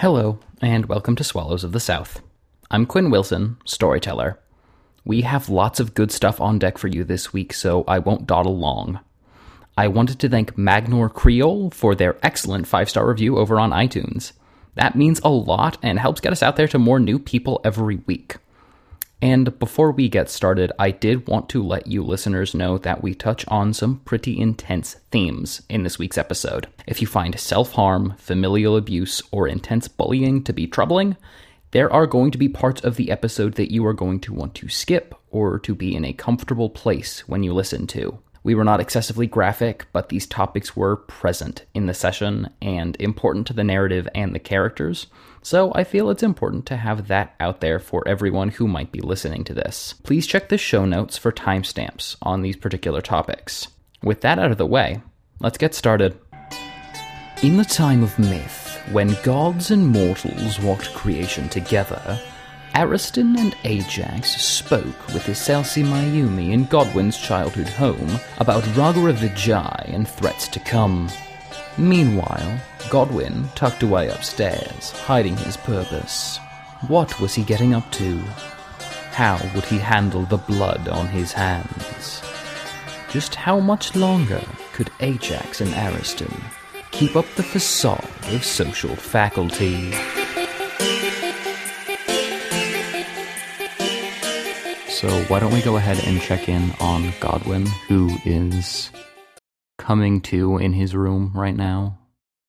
Hello, and welcome to Swallows of the South. I'm Quinn Wilson, storyteller. We have lots of good stuff on deck for you this week, so I won't dawdle long. I wanted to thank Magnor Creole for their excellent five star review over on iTunes. That means a lot and helps get us out there to more new people every week. And before we get started, I did want to let you listeners know that we touch on some pretty intense themes in this week's episode. If you find self harm, familial abuse, or intense bullying to be troubling, there are going to be parts of the episode that you are going to want to skip or to be in a comfortable place when you listen to. We were not excessively graphic, but these topics were present in the session and important to the narrative and the characters, so I feel it's important to have that out there for everyone who might be listening to this. Please check the show notes for timestamps on these particular topics. With that out of the way, let's get started. In the time of myth, when gods and mortals walked creation together, Ariston and Ajax spoke with Iselsi Mayumi in Godwin's childhood home about Ragara Vijay and threats to come. Meanwhile, Godwin tucked away upstairs, hiding his purpose. What was he getting up to? How would he handle the blood on his hands? Just how much longer could Ajax and Ariston keep up the facade of social faculty? So, why don't we go ahead and check in on Godwin, who is coming to in his room right now?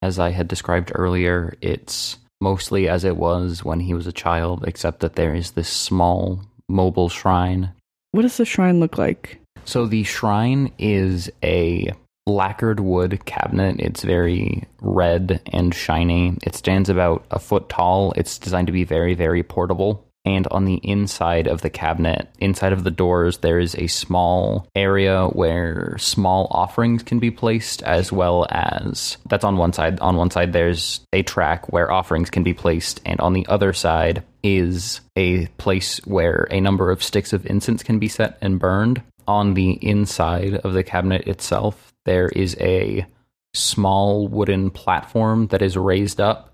As I had described earlier, it's mostly as it was when he was a child, except that there is this small mobile shrine. What does the shrine look like? So, the shrine is a lacquered wood cabinet. It's very red and shiny. It stands about a foot tall. It's designed to be very, very portable. And on the inside of the cabinet, inside of the doors, there is a small area where small offerings can be placed, as well as that's on one side. On one side, there's a track where offerings can be placed, and on the other side is a place where a number of sticks of incense can be set and burned. On the inside of the cabinet itself, there is a small wooden platform that is raised up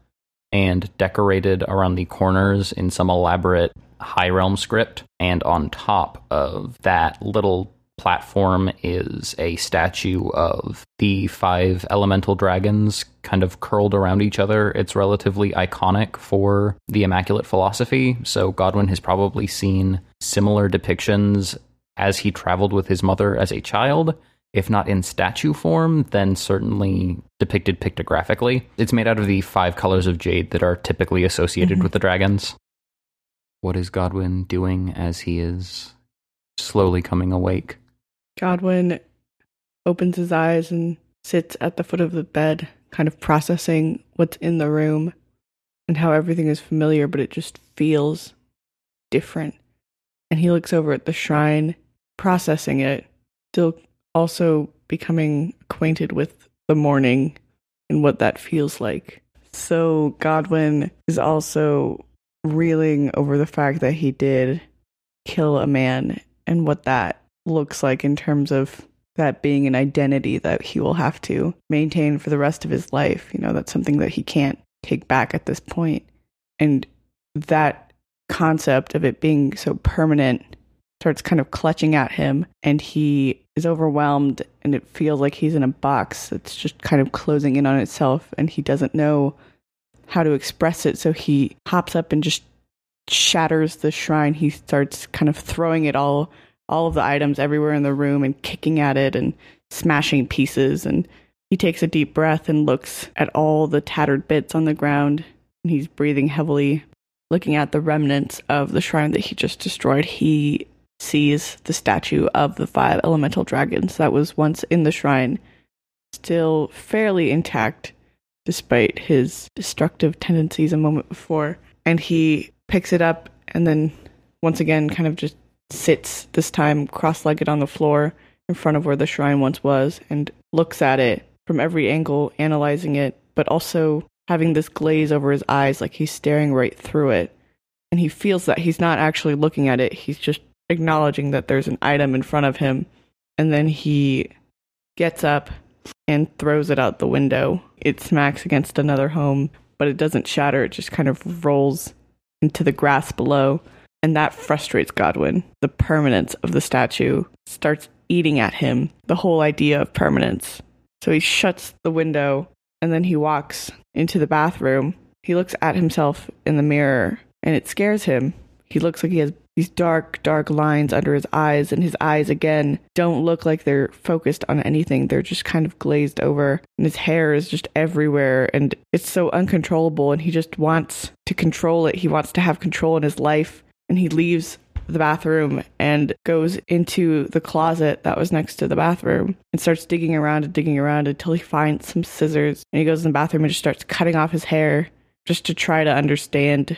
and decorated around the corners in some elaborate High Realm script. And on top of that little platform is a statue of the five elemental dragons kind of curled around each other. It's relatively iconic for the Immaculate Philosophy, so Godwin has probably seen similar depictions as he traveled with his mother as a child if not in statue form, then certainly depicted pictographically. It's made out of the five colors of jade that are typically associated mm-hmm. with the dragons. What is Godwin doing as he is slowly coming awake? Godwin opens his eyes and sits at the foot of the bed, kind of processing what's in the room and how everything is familiar, but it just feels different. And he looks over at the shrine, processing it, still also becoming acquainted with the morning and what that feels like. So Godwin is also reeling over the fact that he did kill a man and what that looks like in terms of that being an identity that he will have to maintain for the rest of his life. You know, that's something that he can't take back at this point. And that concept of it being so permanent starts kind of clutching at him and he is overwhelmed and it feels like he's in a box that's just kind of closing in on itself and he doesn't know how to express it. So he hops up and just shatters the shrine. He starts kind of throwing it all all of the items everywhere in the room and kicking at it and smashing pieces. And he takes a deep breath and looks at all the tattered bits on the ground. And he's breathing heavily looking at the remnants of the shrine that he just destroyed. He sees the statue of the five elemental dragons that was once in the shrine, still fairly intact despite his destructive tendencies a moment before. And he picks it up and then once again kind of just sits, this time cross legged on the floor in front of where the shrine once was, and looks at it from every angle, analyzing it, but also having this glaze over his eyes like he's staring right through it. And he feels that he's not actually looking at it, he's just acknowledging that there's an item in front of him. And then he gets up and throws it out the window. It smacks against another home, but it doesn't shatter. It just kind of rolls into the grass below. And that frustrates Godwin. The permanence of the statue starts eating at him, the whole idea of permanence. So he shuts the window and then he walks into the bathroom. He looks at himself in the mirror and it scares him. He looks like he has these dark, dark lines under his eyes, and his eyes again don't look like they're focused on anything. They're just kind of glazed over, and his hair is just everywhere, and it's so uncontrollable, and he just wants to control it. He wants to have control in his life, and he leaves the bathroom and goes into the closet that was next to the bathroom and starts digging around and digging around until he finds some scissors. And he goes in the bathroom and just starts cutting off his hair just to try to understand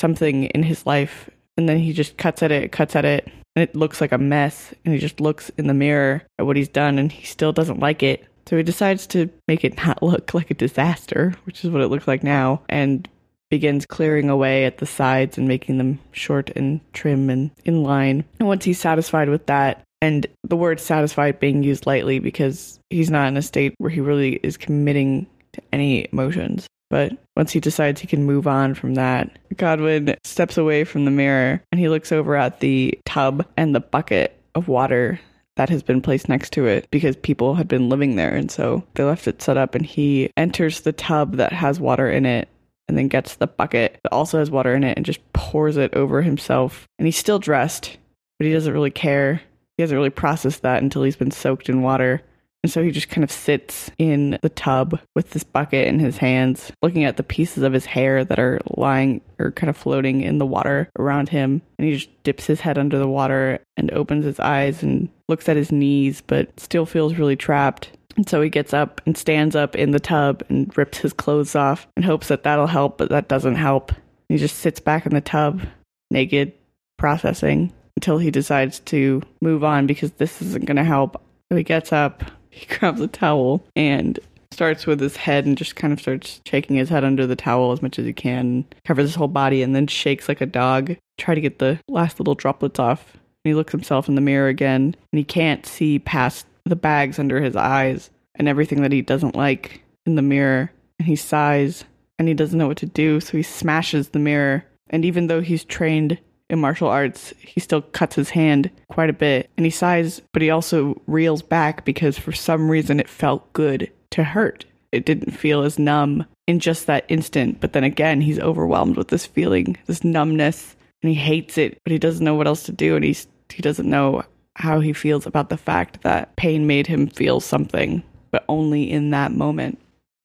something in his life. And then he just cuts at it, cuts at it, and it looks like a mess. And he just looks in the mirror at what he's done and he still doesn't like it. So he decides to make it not look like a disaster, which is what it looks like now, and begins clearing away at the sides and making them short and trim and in line. And once he's satisfied with that, and the word satisfied being used lightly because he's not in a state where he really is committing to any emotions. But once he decides he can move on from that, Godwin steps away from the mirror and he looks over at the tub and the bucket of water that has been placed next to it because people had been living there. And so they left it set up and he enters the tub that has water in it and then gets the bucket that also has water in it and just pours it over himself. And he's still dressed, but he doesn't really care. He hasn't really processed that until he's been soaked in water. And so he just kind of sits in the tub with this bucket in his hands, looking at the pieces of his hair that are lying or kind of floating in the water around him. And he just dips his head under the water and opens his eyes and looks at his knees, but still feels really trapped. And so he gets up and stands up in the tub and rips his clothes off and hopes that that'll help, but that doesn't help. He just sits back in the tub, naked, processing until he decides to move on because this isn't going to help. So he gets up, he grabs a towel and starts with his head and just kind of starts shaking his head under the towel as much as he can, covers his whole body, and then shakes like a dog, try to get the last little droplets off. And he looks himself in the mirror again, and he can't see past the bags under his eyes and everything that he doesn't like in the mirror. And he sighs and he doesn't know what to do, so he smashes the mirror. And even though he's trained in martial arts, he still cuts his hand quite a bit. And he sighs, but he also reels back because for some reason it felt good to hurt. It didn't feel as numb in just that instant. But then again, he's overwhelmed with this feeling, this numbness, and he hates it, but he doesn't know what else to do. And he's, he doesn't know how he feels about the fact that pain made him feel something, but only in that moment.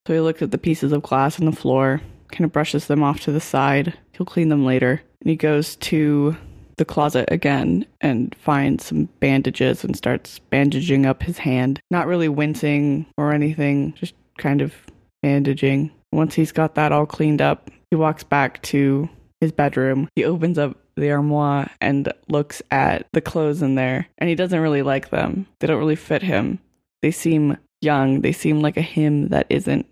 So he looks at the pieces of glass on the floor, kind of brushes them off to the side. He'll clean them later. And he goes to the closet again and finds some bandages and starts bandaging up his hand. Not really wincing or anything, just kind of bandaging. Once he's got that all cleaned up, he walks back to his bedroom. He opens up the armoire and looks at the clothes in there, and he doesn't really like them. They don't really fit him. They seem young. They seem like a him that isn't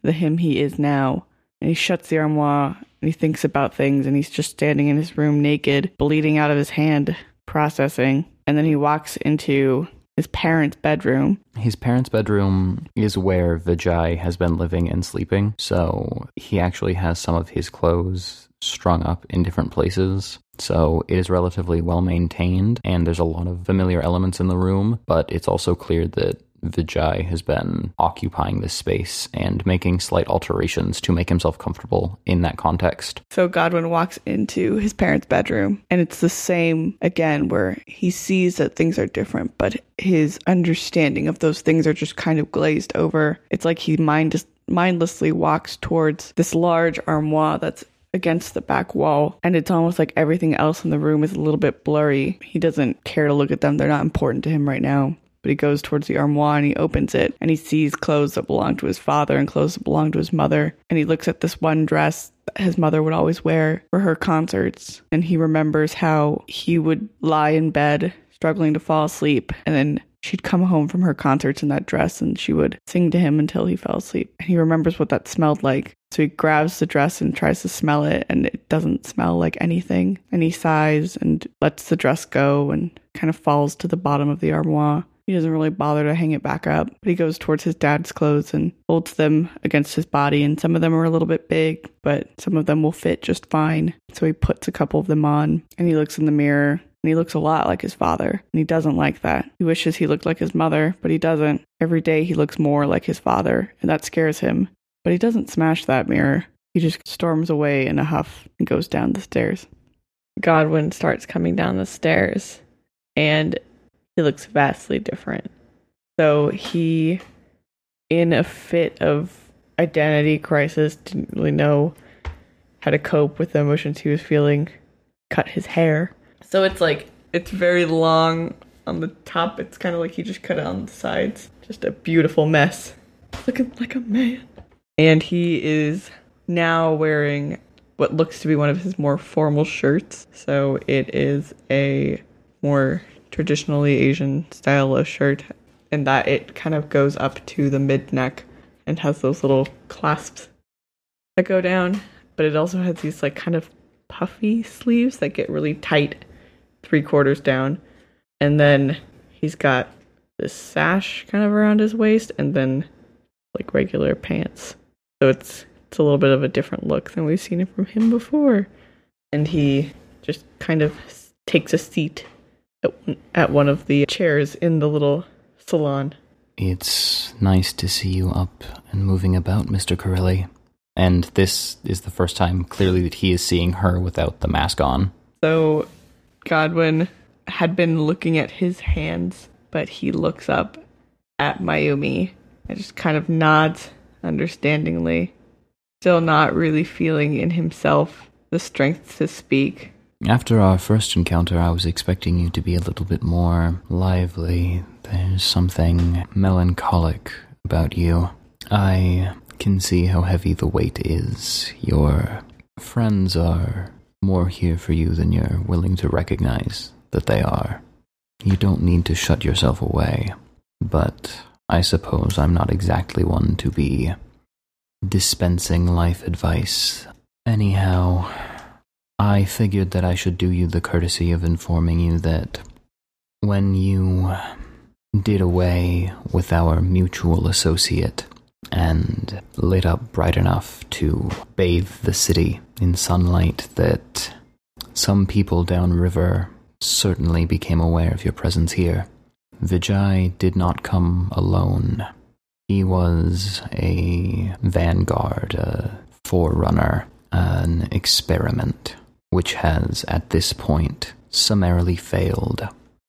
the him he is now. And he shuts the armoire and he thinks about things, and he's just standing in his room naked, bleeding out of his hand, processing. And then he walks into his parents' bedroom. His parents' bedroom is where Vijay has been living and sleeping, so he actually has some of his clothes strung up in different places. So it is relatively well maintained, and there's a lot of familiar elements in the room, but it's also clear that Vijay has been occupying this space and making slight alterations to make himself comfortable in that context. So Godwin walks into his parents' bedroom, and it's the same again, where he sees that things are different, but his understanding of those things are just kind of glazed over. It's like he mind- mindlessly walks towards this large armoire that's against the back wall and it's almost like everything else in the room is a little bit blurry. He doesn't care to look at them. They're not important to him right now. But he goes towards the armoire and he opens it and he sees clothes that belong to his father and clothes that belong to his mother. And he looks at this one dress that his mother would always wear for her concerts. And he remembers how he would lie in bed struggling to fall asleep and then she'd come home from her concerts in that dress and she would sing to him until he fell asleep. And he remembers what that smelled like. So he grabs the dress and tries to smell it, and it doesn't smell like anything. And he sighs and lets the dress go and kind of falls to the bottom of the armoire. He doesn't really bother to hang it back up, but he goes towards his dad's clothes and folds them against his body. And some of them are a little bit big, but some of them will fit just fine. So he puts a couple of them on and he looks in the mirror and he looks a lot like his father. And he doesn't like that. He wishes he looked like his mother, but he doesn't. Every day he looks more like his father, and that scares him. But he doesn't smash that mirror. He just storms away in a huff and goes down the stairs. Godwin starts coming down the stairs and he looks vastly different. So he, in a fit of identity crisis, didn't really know how to cope with the emotions he was feeling, cut his hair. So it's like, it's very long on the top. It's kind of like he just cut it on the sides. Just a beautiful mess. Looking like a man. And he is now wearing what looks to be one of his more formal shirts. So it is a more traditionally Asian style of shirt, and that it kind of goes up to the mid neck and has those little clasps that go down. But it also has these like kind of puffy sleeves that get really tight three quarters down. And then he's got this sash kind of around his waist and then like regular pants. So it's it's a little bit of a different look than we've seen it from him before. And he just kind of takes a seat at, at one of the chairs in the little salon. It's nice to see you up and moving about, Mr. Corelli. And this is the first time clearly that he is seeing her without the mask on. So Godwin had been looking at his hands, but he looks up at Mayumi and just kind of nods understandingly still not really feeling in himself the strength to speak. After our first encounter, I was expecting you to be a little bit more lively. There's something melancholic about you. I can see how heavy the weight is. Your friends are more here for you than you're willing to recognize that they are. You don't need to shut yourself away, but I suppose I'm not exactly one to be dispensing life advice. Anyhow, I figured that I should do you the courtesy of informing you that when you did away with our mutual associate and lit up bright enough to bathe the city in sunlight, that some people downriver certainly became aware of your presence here. Vijay did not come alone. He was a vanguard, a forerunner, an experiment, which has, at this point, summarily failed.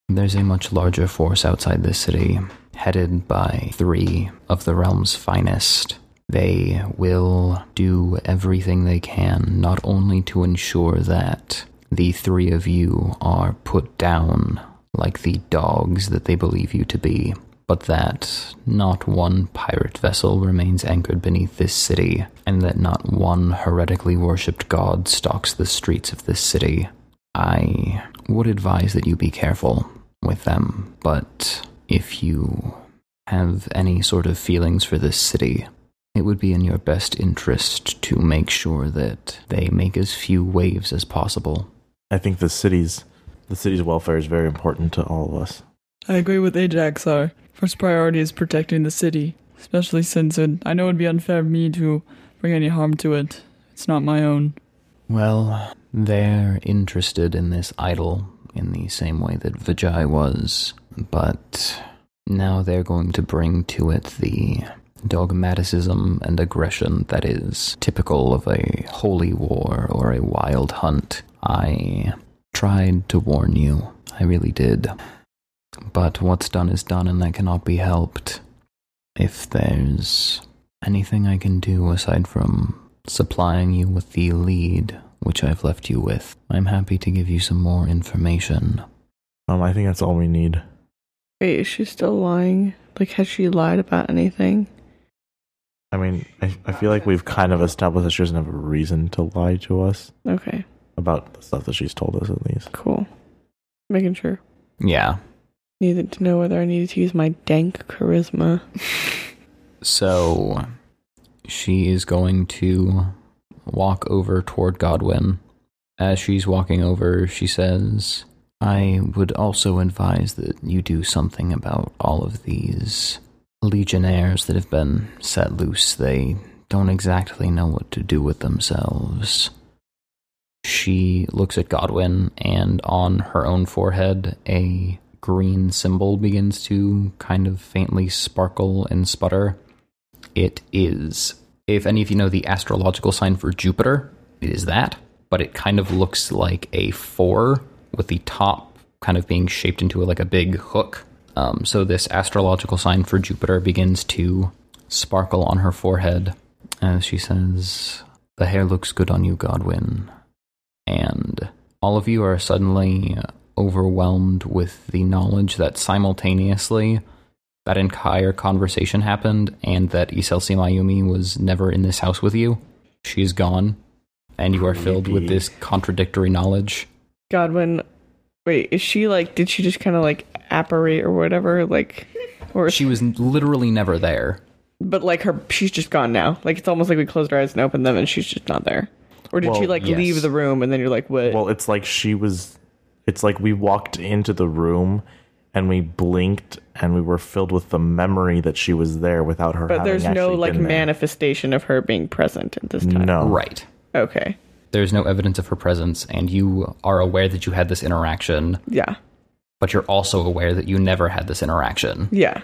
There's a much larger force outside the city, headed by three of the realm's finest. They will do everything they can, not only to ensure that the three of you are put down like the dogs that they believe you to be, but that not one pirate vessel remains anchored beneath this city, and that not one heretically worshipped god stalks the streets of this city. I would advise that you be careful with them, but if you have any sort of feelings for this city, it would be in your best interest to make sure that they make as few waves as possible. I think the city's the city's welfare is very important to all of us. I agree with Ajax. Our first priority is protecting the city, especially since it, I know it would be unfair of me to bring any harm to it. It's not my own. Well, they're interested in this idol in the same way that Vijay was, but now they're going to bring to it the dogmaticism and aggression that is typical of a holy war or a wild hunt. I tried to warn you. I really did. But what's done is done, and that cannot be helped. If there's anything I can do aside from supplying you with the lead which I've left you with, I'm happy to give you some more information. Um, I think that's all we need. Wait, is she still lying? Like, has she lied about anything? I mean, I, I feel like we've kind of established that she doesn't have a reason to lie to us Okay, about the stuff that she's told us, at least. cool. Making sure. Yeah. Needed to know whether I needed to use my dank charisma. So she is going to walk over toward Godwin. As she's walking over, she says, I would also advise that you do something about all of these legionnaires that have been set loose. They don't exactly know what to do with themselves. She looks at Godwin, and on her own forehead, a green symbol begins to kind of faintly sparkle and sputter. It is, if any of you know the astrological sign for Jupiter, it is that, but it kind of looks like a four with the top kind of being shaped into like a big hook. Um, so this astrological sign for Jupiter begins to sparkle on her forehead as she says, The hair looks good on you, Godwin. And all of you are suddenly overwhelmed with the knowledge that simultaneously that entire conversation happened and that Iselsi Mayumi was never in this house with you. She's gone. And you are filled with this contradictory knowledge. Godwin, wait, is she like? Did she just kind of like apparate or whatever? Like, or She was literally never there. but like her, she's just gone now. Like it's almost like we closed our eyes and opened them, and she's just not there. Or did Well, she like yes. leave the room and then you're like, what? Well, it's like she was. It's like we walked into the room and we blinked and we were filled with the memory that she was there without her. but there's no like been there. manifestation of her being present at this time. No. Right. Okay. There's no evidence of her presence, and you are aware that you had this interaction, Yeah. but you're also aware that you never had this interaction. Yeah.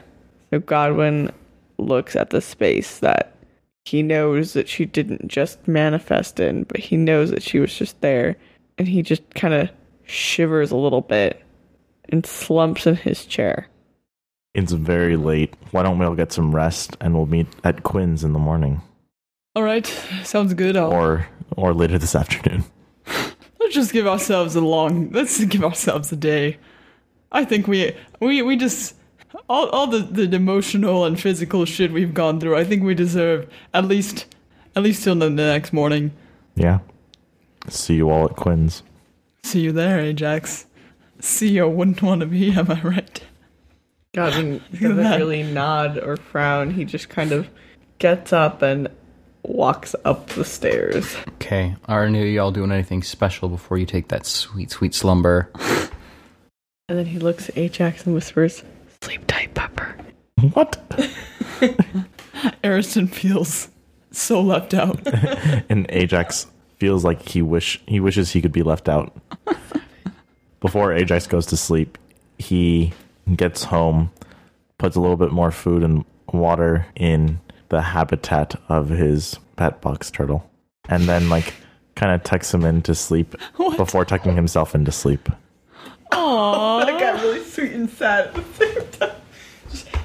So Godwin looks at the space that he knows that she didn't just manifest in, but he knows that she was just there. And he just kind of shivers a little bit and slumps in his chair. It's very late. Why don't we all get some rest and we'll meet at Quinn's in the morning All right, sounds good. I'll, or or later this afternoon. let's just give ourselves a long. Let's give ourselves a day. I think we we we just all all the the emotional and physical shit we've gone through. I think we deserve at least at least till the next morning. Yeah. See you all at Quinn's. See you there, Ajax. CEO wouldn't want to be. Am I right? Godwin doesn't really nod or frown. He just kind of gets up and walks up the stairs. Okay. Are any of y'all doing anything special before you take that sweet, sweet slumber? And then he looks at Ajax and whispers, Sleep tight, Pepper. What? Ariston feels so left out. and Ajax feels like he wish he wishes he could be left out. Before Ajax goes to sleep, he gets home, puts a little bit more food and water in the habitat of his pet box turtle, and then like kind of tucks him into sleep before tucking himself into sleep. Aww. That got really sweet and sad at the same time.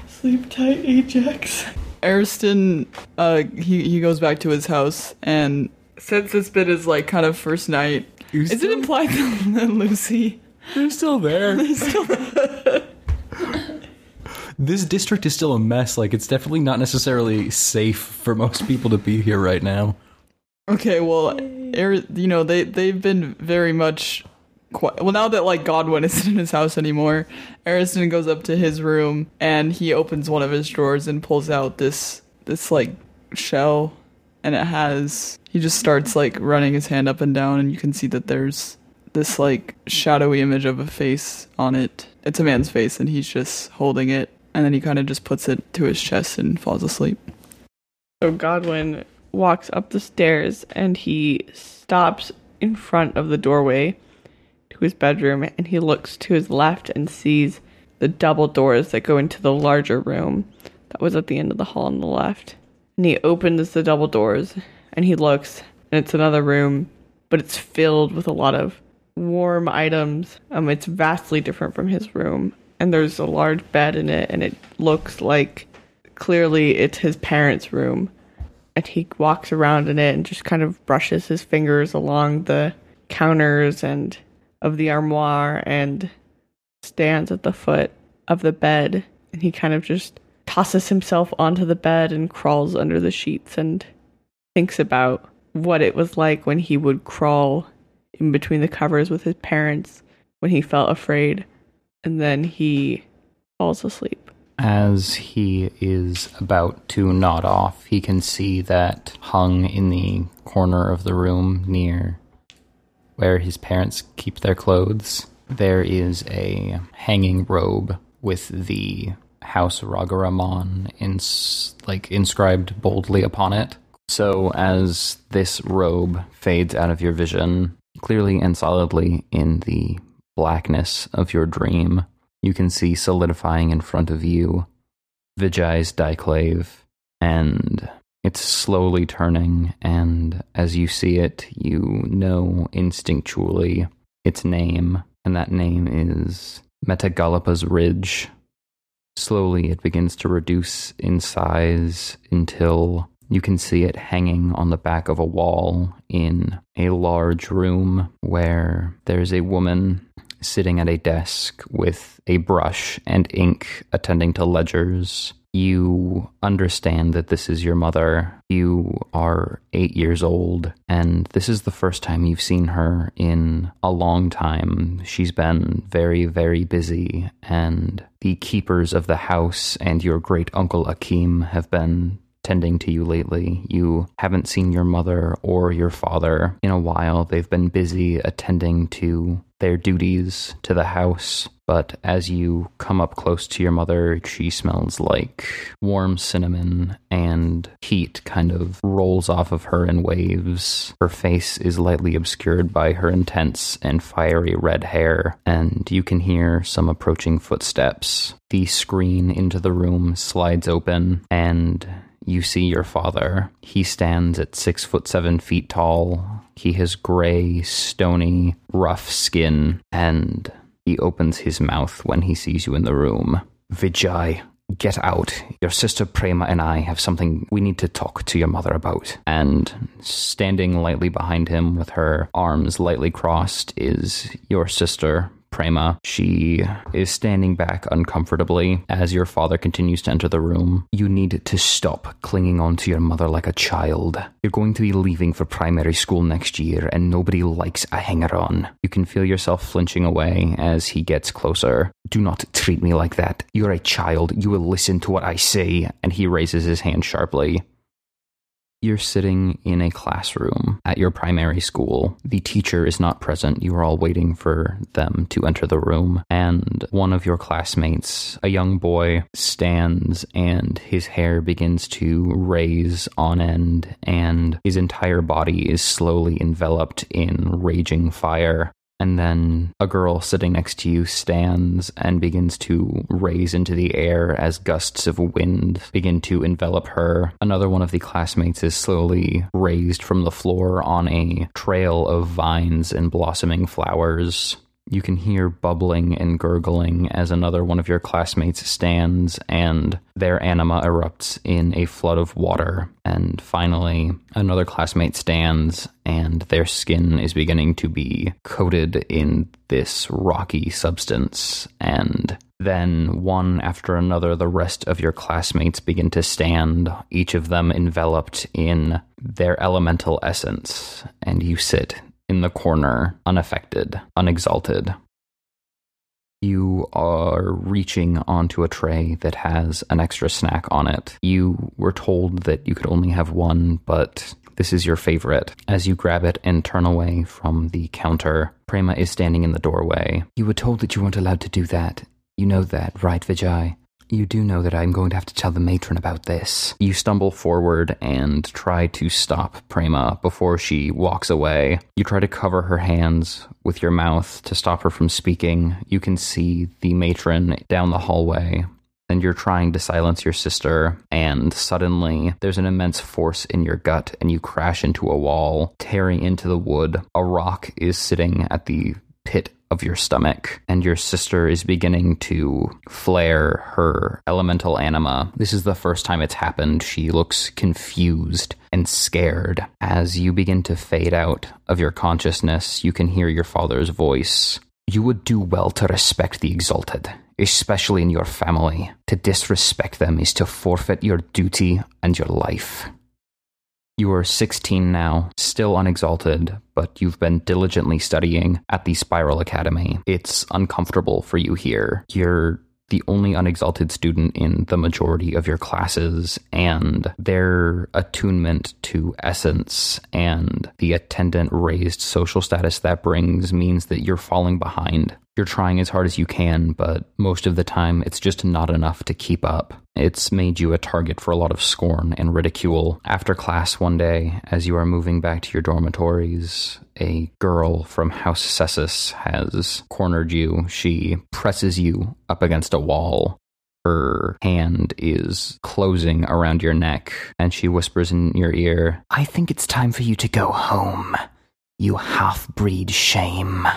Sleep tight, Ajax. Ariston, uh, he he goes back to his house, and since this bit is like kind of first night, is it implied that Lucy? They're still there. Still, this district is still a mess. Like, it's definitely not necessarily safe for most people to be here right now. okay, well, Ar- er, you know they they've been very much. Qui- well, now that like Godwin isn't in his house anymore, Ariston goes up to his room and he opens one of his drawers and pulls out this this like shell, and it has. He just starts like running his hand up and down, and you can see that there's this like shadowy image of a face on it. It's a man's face, and he's just holding it, and then he kind of just puts it to his chest and falls asleep. So Godwin walks up the stairs and he stops in front of the doorway to his bedroom and he looks to his left and sees the double doors that go into the larger room that was at the end of the hall on the left. And he opens the double doors and he looks and it's another room, but it's filled with a lot of warm items. Um it's vastly different from his room. And there's a large bed in it and it looks like clearly it's his parents' room. And he walks around in it and just kind of brushes his fingers along the counters and of the armoire and stands at the foot of the bed. And he kind of just tosses himself onto the bed and crawls under the sheets and thinks about what it was like when he would crawl in between the covers with his parents when he felt afraid. And then he falls asleep. As he is about to nod off, he can see that hung in the corner of the room near where his parents keep their clothes, There is a hanging robe with the House Ragaramon ins- like inscribed boldly upon it. So as this robe fades out of your vision, clearly and solidly in the blackness of your dream, you can see solidifying in front of you Vijay's daiklave, and it's slowly turning, and as you see it, you know instinctually its name, and that name is Metagalapa's Ridge. Slowly, it begins to reduce in size until you can see it hanging on the back of a wall in a large room where there's a woman sitting at a desk with a brush and ink attending to ledgers. You understand that this is your mother. You are eight years old, and this is the first time you've seen her in a long time. She's been very, very busy, and the keepers of the house and your great uncle Akim have been tending to you lately. You haven't seen your mother or your father in a while. They've been busy attending to their duties to the house. But as you come up close to your mother, she smells like warm cinnamon and heat kind of rolls off of her in waves. Her face is lightly obscured by her intense and fiery red hair, and you can hear some approaching footsteps. The screen into the room slides open, and you see your father. He stands at six foot seven feet tall. He has gray, stony, rough skin, and he opens his mouth when he sees you in the room. Vijay, get out. Your sister Prema and I have something we need to talk to your mother about. And standing lightly behind him with her arms lightly crossed is your sister Prema. She is standing back uncomfortably as your father continues to enter the room. You need to stop clinging on to your mother like a child. You're going to be leaving for primary school next year, and nobody likes a hanger on. You can feel yourself flinching away as he gets closer. Do not treat me like that. You're a child. You will listen to what I say. And he raises his hand sharply. You're sitting in a classroom at your primary school. The teacher is not present. You are all waiting for them to enter the room. And one of your classmates, a young boy, stands and his hair begins to raise on end, and his entire body is slowly enveloped in raging fire. And then a girl sitting next to you stands and begins to raise into the air as gusts of wind begin to envelop her. Another one of the classmates is slowly raised from the floor on a trail of vines and blossoming flowers. You can hear bubbling and gurgling as another one of your classmates stands and their anima erupts in a flood of water. And finally, another classmate stands and their skin is beginning to be coated in this rocky substance. And then, one after another, the rest of your classmates begin to stand, each of them enveloped in their elemental essence. And you sit in the corner, unaffected, unexalted. You are reaching onto a tray that has an extra snack on it. You were told that you could only have one, but this is your favorite. As you grab it and turn away from the counter, Prema is standing in the doorway. You were told that you weren't allowed to do that. You know that, right, Vijay? You do know that I'm going to have to tell the matron about this. You stumble forward and try to stop Prema before she walks away. You try to cover her hands with your mouth to stop her from speaking. You can see the matron down the hallway. And you're trying to silence your sister, and suddenly there's an immense force in your gut, and you crash into a wall, tearing into the wood. A rock is sitting at the pit of your stomach, and your sister is beginning to flare her elemental anima. This is the first time it's happened. She looks confused and scared. As you begin to fade out of your consciousness, you can hear your father's voice. You would do well to respect the exalted, especially in your family. To disrespect them is to forfeit your duty and your life. You are 16 now, still unexalted, but you've been diligently studying at the Spiral Academy. It's uncomfortable for you here. You're the only unexalted student in the majority of your classes, and their attunement to essence and the attendant raised social status that brings means that you're falling behind. You're trying as hard as you can, but most of the time it's just not enough to keep up. It's made you a target for a lot of scorn and ridicule. After class one day, as you are moving back to your dormitories, a girl from House Sesus has cornered you. She presses you up against a wall. Her hand is closing around your neck, and she whispers in your ear, I think it's time for you to go home, you half breed shame.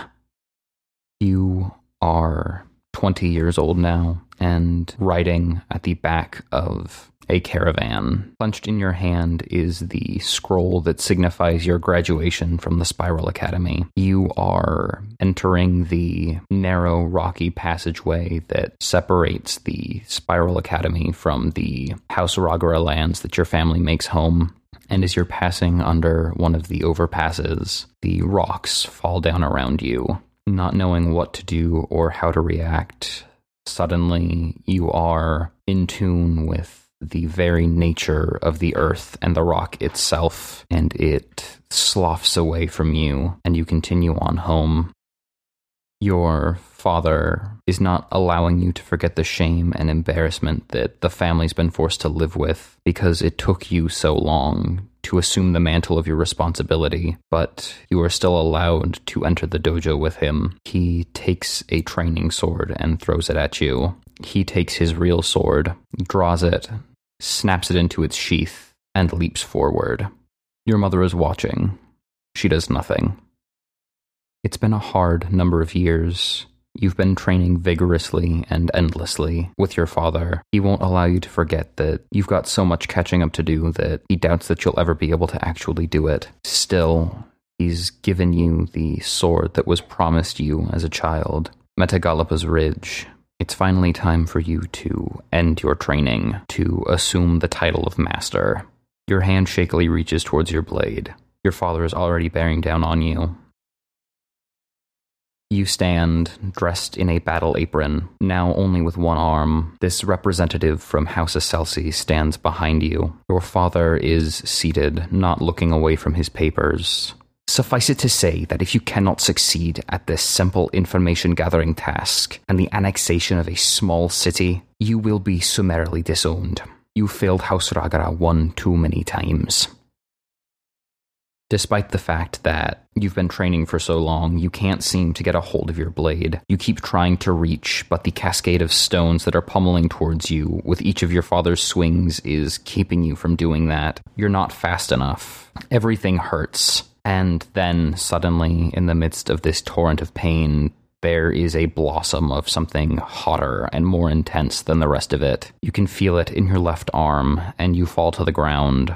You are 20 years old now and riding at the back of a caravan. Clenched in your hand is the scroll that signifies your graduation from the Spiral Academy. You are entering the narrow, rocky passageway that separates the Spiral Academy from the House Ragara lands that your family makes home. And as you're passing under one of the overpasses, the rocks fall down around you. Not knowing what to do or how to react, suddenly you are in tune with the very nature of the earth and the rock itself, and it sloughs away from you, and you continue on home. Your father is not allowing you to forget the shame and embarrassment that the family's been forced to live with because it took you so long to assume the mantle of your responsibility, but you are still allowed to enter the dojo with him. He takes a training sword and throws it at you. He takes his real sword, draws it, snaps it into its sheath, and leaps forward. Your mother is watching. She does nothing. It's been a hard number of years. You've been training vigorously and endlessly with your father. He won't allow you to forget that you've got so much catching up to do that he doubts that you'll ever be able to actually do it. Still, he's given you the sword that was promised you as a child. Metagalapa's Ridge. It's finally time for you to end your training, to assume the title of master. Your hand shakily reaches towards your blade. Your father is already bearing down on you. You stand, dressed in a battle apron, now only with one arm. This representative from House Iselsi stands behind you. Your father is seated, not looking away from his papers. Suffice it to say that if you cannot succeed at this simple information gathering task and the annexation of a small city, you will be summarily disowned. You failed House Ragara one too many times. Despite the fact that you've been training for so long, you can't seem to get a hold of your blade. You keep trying to reach, but the cascade of stones that are pummeling towards you with each of your father's swings is keeping you from doing that. You're not fast enough. Everything hurts. And then suddenly, in the midst of this torrent of pain, there is a blossom of something hotter and more intense than the rest of it. You can feel it in your left arm, and you fall to the ground.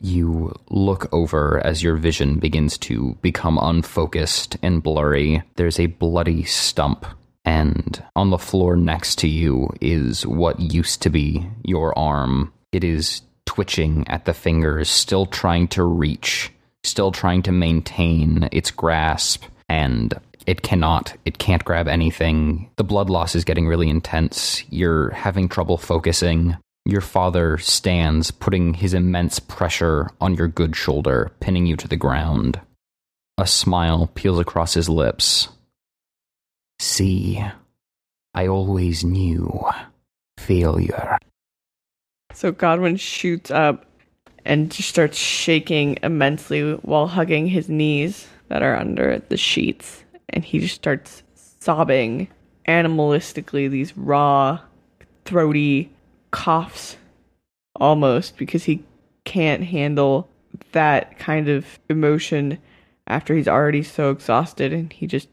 You look over as your vision begins to become unfocused and blurry. There's a bloody stump, and on the floor next to you is what used to be your arm. It is twitching at the fingers, still trying to reach, still trying to maintain its grasp, and it cannot. It can't grab anything. The blood loss is getting really intense. You're having trouble focusing. Your father stands, putting his immense pressure on your good shoulder, pinning you to the ground. A smile peels across his lips. See, I always knew failure. So Godwin shoots up and just starts shaking immensely while hugging his knees that are under the sheets. And he just starts sobbing animalistically, these raw, throaty coughs almost because he can't handle that kind of emotion after he's already so exhausted and he just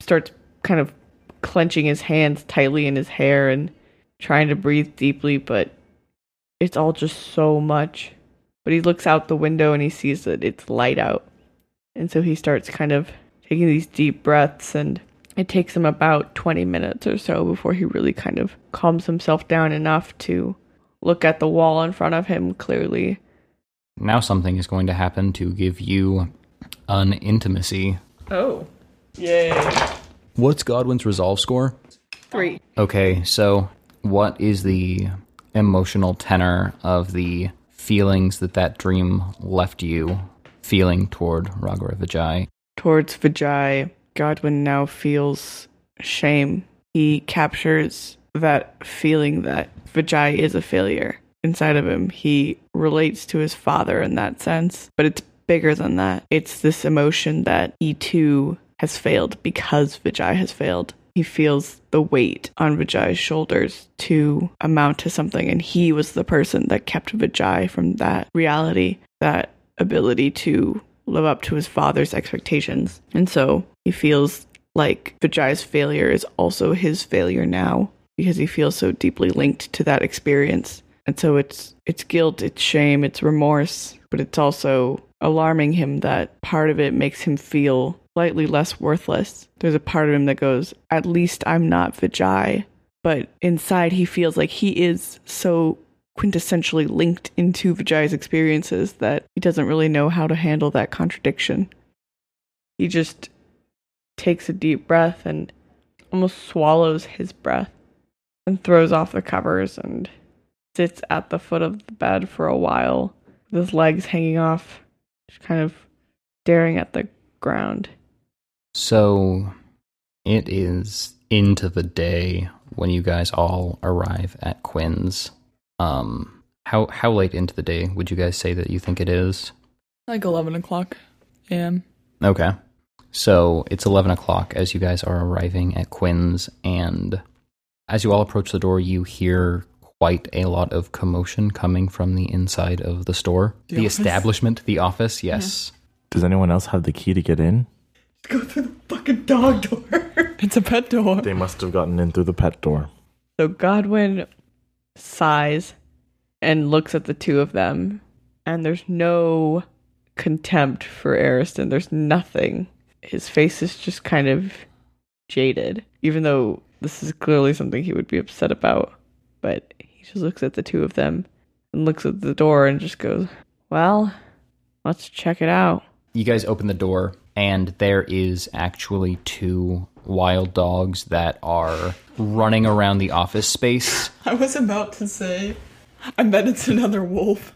starts kind of clenching his hands tightly in his hair and trying to breathe deeply but it's all just so much. But he looks out the window and he sees that it's light out. And so he starts kind of taking these deep breaths and it takes him about 20 minutes or so before he really kind of calms himself down enough to look at the wall in front of him clearly. Now something is going to happen to give you an intimacy. Oh. Yay. What's Godwin's resolve score? Three. Okay, so what is the emotional tenor of the feelings that that dream left you feeling toward Ragara Vijay? Towards Vijay, Godwin now feels shame. He captures that feeling that Vijay is a failure inside of him. He relates to his father in that sense, but it's bigger than that. It's this emotion that he too has failed because Vijay has failed. He feels the weight on Vijay's shoulders to amount to something, and he was the person that kept Vijay from that reality, that ability to live up to his father's expectations. And so he feels like Vijay's failure is also his failure now because he feels so deeply linked to that experience. And so it's it's guilt, it's shame, it's remorse, but it's also alarming him that part of it makes him feel slightly less worthless. There's a part of him that goes, at least I'm not Vijay. But inside he feels like he is so quintessentially linked into Vijay's experiences that he doesn't really know how to handle that contradiction. He just takes a deep breath and almost swallows his breath and throws off the covers and sits at the foot of the bed for a while with his legs hanging off, just kind of staring at the ground. So it is into the day when you guys all arrive at Quinn's. Um, how how late into the day would you guys say that you think it is? Like 11 o'clock a.m. Okay. So it's 11 o'clock as you guys are arriving at Quinn's, and as you all approach the door, you hear quite a lot of commotion coming from the inside of the store. The The, establishment, the office, yes. Does anyone else have the key to get in? Go through the fucking dog door. it's a pet door. They must have gotten in through the pet door. So Godwin sighs and looks at the two of them, and there's no contempt for Ariston. There's nothing. His face is just kind of jaded, even though this is clearly something he would be upset about. But he just looks at the two of them and looks at the door and just goes, Well, let's check it out. You guys open the door, and there is actually two wild dogs that are running around the office space, I was about to say, I bet it's another wolf.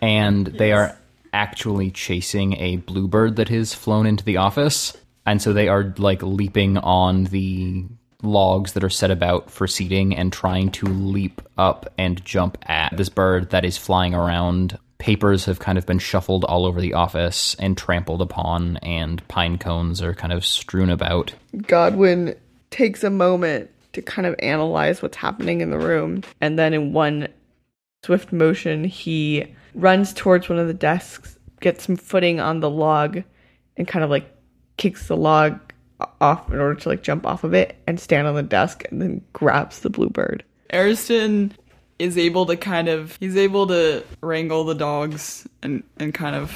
and they are actually chasing a bluebird that has flown into the office. And so they are like leaping on the logs that are set about for seating and trying to leap up and jump at this bird that is flying around. Papers have kind of been shuffled all over the office and trampled upon, and pine cones are kind of strewn about. Godwin takes a moment to kind of analyze what's happening in the room. And then, in one swift motion, he runs towards one of the desks, gets some footing on the log, and kind of like kicks the log off in order to like jump off of it and stand on the desk and then grabs the bluebird. Ariston is able to kind of he's able to wrangle the dogs and and kind of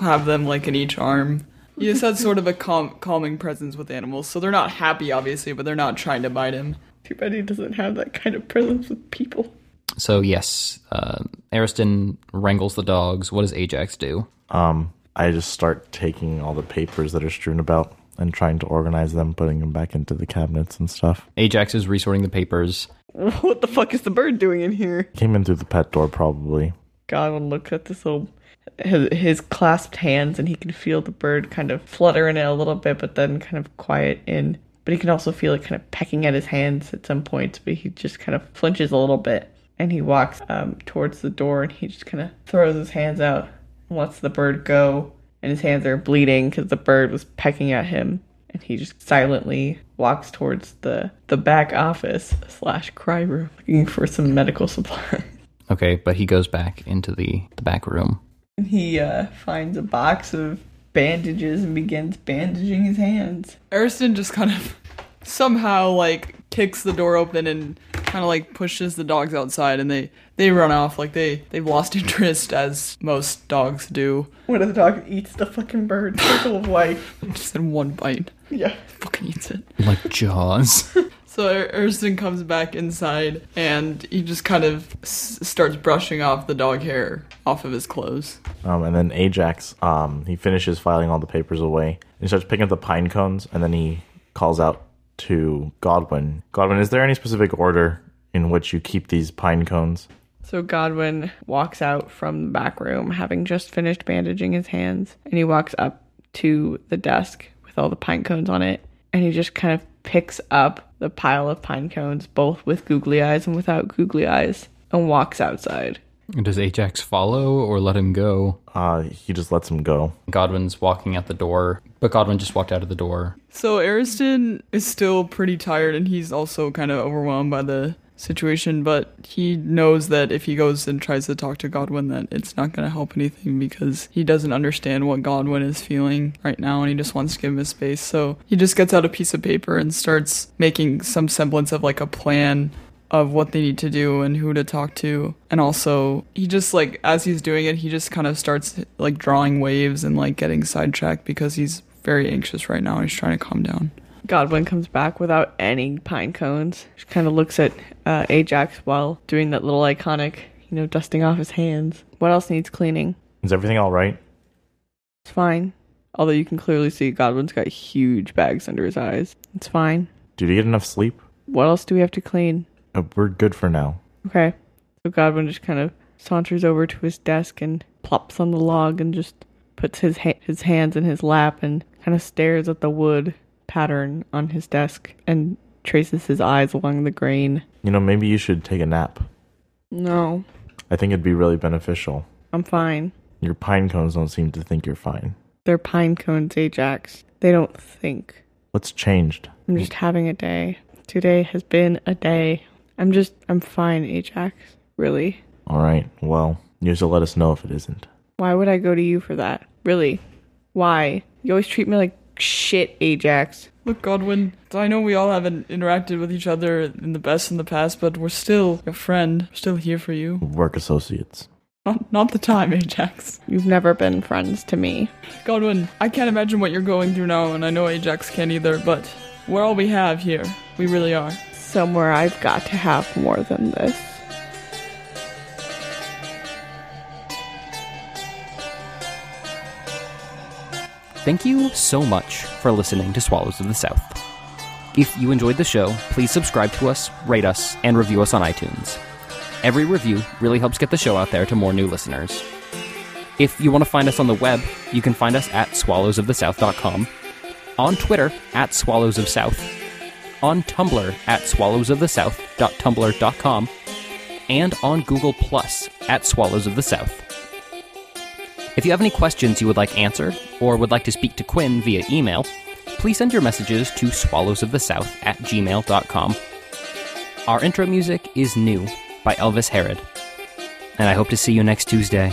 have them like in each arm. He just has sort of a calm, calming presence with animals, so they're not happy, obviously, but they're not trying to bite him. Too bad he doesn't have that kind of presence with people. So, yes, uh, Ariston wrangles the dogs. What does Ajax do? Um, I just start taking all the papers that are strewn about and trying to organize them, putting them back into the cabinets and stuff. Ajax is resorting the papers. What the fuck is the bird doing in here? Came in through the pet door, probably. Godwin looks at this little his, his clasped hands and he can feel the bird kind of flutter in it a little bit but then kind of quiet in but he can also feel it kind of pecking at his hands at some points but he just kind of flinches a little bit and he walks um, towards the door and he just kind of throws his hands out and lets the bird go and his hands are bleeding because the bird was pecking at him and he just silently walks towards the the back office slash cry room looking for some medical supplies Okay, but he goes back into the, the back room. He uh, finds a box of bandages and begins bandaging his hands. Ariston just kind of somehow like kicks the door open and kind of like pushes the dogs outside and they they run off like they they've lost interest as most dogs do One of the dogs eats the fucking bird. Circle of life. just in one bite Yeah. fucking eats it Like Jaws. so Ariston comes back inside and he just kind of s- starts brushing off the dog hair off of his clothes Um, and then Ajax, um, he finishes filing all the papers away. And he starts picking up the pine cones, and then he calls out to Godwin. Godwin, is there any specific order in which you keep these pine cones? So Godwin walks out from the back room, having just finished bandaging his hands, and he walks up to the desk with all the pine cones on it, and he just kind of picks up the pile of pine cones, both with googly eyes and without googly eyes, and walks outside. Does Ajax follow or let him go? Uh, he just lets him go. Godwin's walking out the door, but Godwin just walked out of the door. So Ariston is still pretty tired and he's also kind of overwhelmed by the situation, but he knows that if he goes and tries to talk to Godwin that it's not going to help anything because he doesn't understand what Godwin is feeling right now and he just wants to give him his space. So he just gets out a piece of paper and starts making some semblance of like a plan of what they need to do and who to talk to. And also, he just like as he's doing it, he just kind of starts like drawing waves and like getting sidetracked because he's very anxious right now and he's trying to calm down. Godwin comes back without any pine cones. She kind of looks at uh, Ajax while doing that little iconic, you know, dusting off his hands. What else needs cleaning? Is everything all right? It's fine. Although you can clearly see Godwin's got huge bags under his eyes. It's fine. Did you get enough sleep? What else do we have to clean? Uh, we're good for now. Okay. So Godwin just kind of saunters over to his desk and plops on the log and just puts his ha- his hands in his lap and kind of stares at the wood pattern on his desk and traces his eyes along the grain. You know, maybe you should take a nap. No, I think it'd be really beneficial. I'm fine. Your pine cones don't seem to think you're fine. They're pine cones, Ajax. They don't think. What's changed? I'm just having a day. Today has been a day. I'm just, I'm fine, Ajax. Really. All right, well, you have to let us know if it isn't. Why would I go to you for that? Really? Why? You always treat me like shit, Ajax. Look, Godwin, I know we all haven't interacted with each other in the best in the past, but we're still your friend. We're still here for you. Work associates. Not, not the time, Ajax. You've never been friends to me. Godwin, I can't imagine what you're going through now, and I know Ajax can't either, but we're all we have here. We really are. Somewhere I've got to have more than this. Thank you so much for listening to Swallows of the South. If you enjoyed the show, please subscribe to us, rate us, and review us on iTunes. Every review really helps get the show out there to more new listeners. If you want to find us on the web, you can find us at swallowsofthesouth.com, on Twitter at swallowsofsouth, on Tumblr at swallowsofthesouth.tumblr.com, and on Google Plus at Swallows of the South. If you have any questions you would like answered, or would like to speak to Quinn via email, please send your messages to swallowsofthesouth at gmail.com. Our intro music is New by Elvis Herod. And I hope to see you next Tuesday.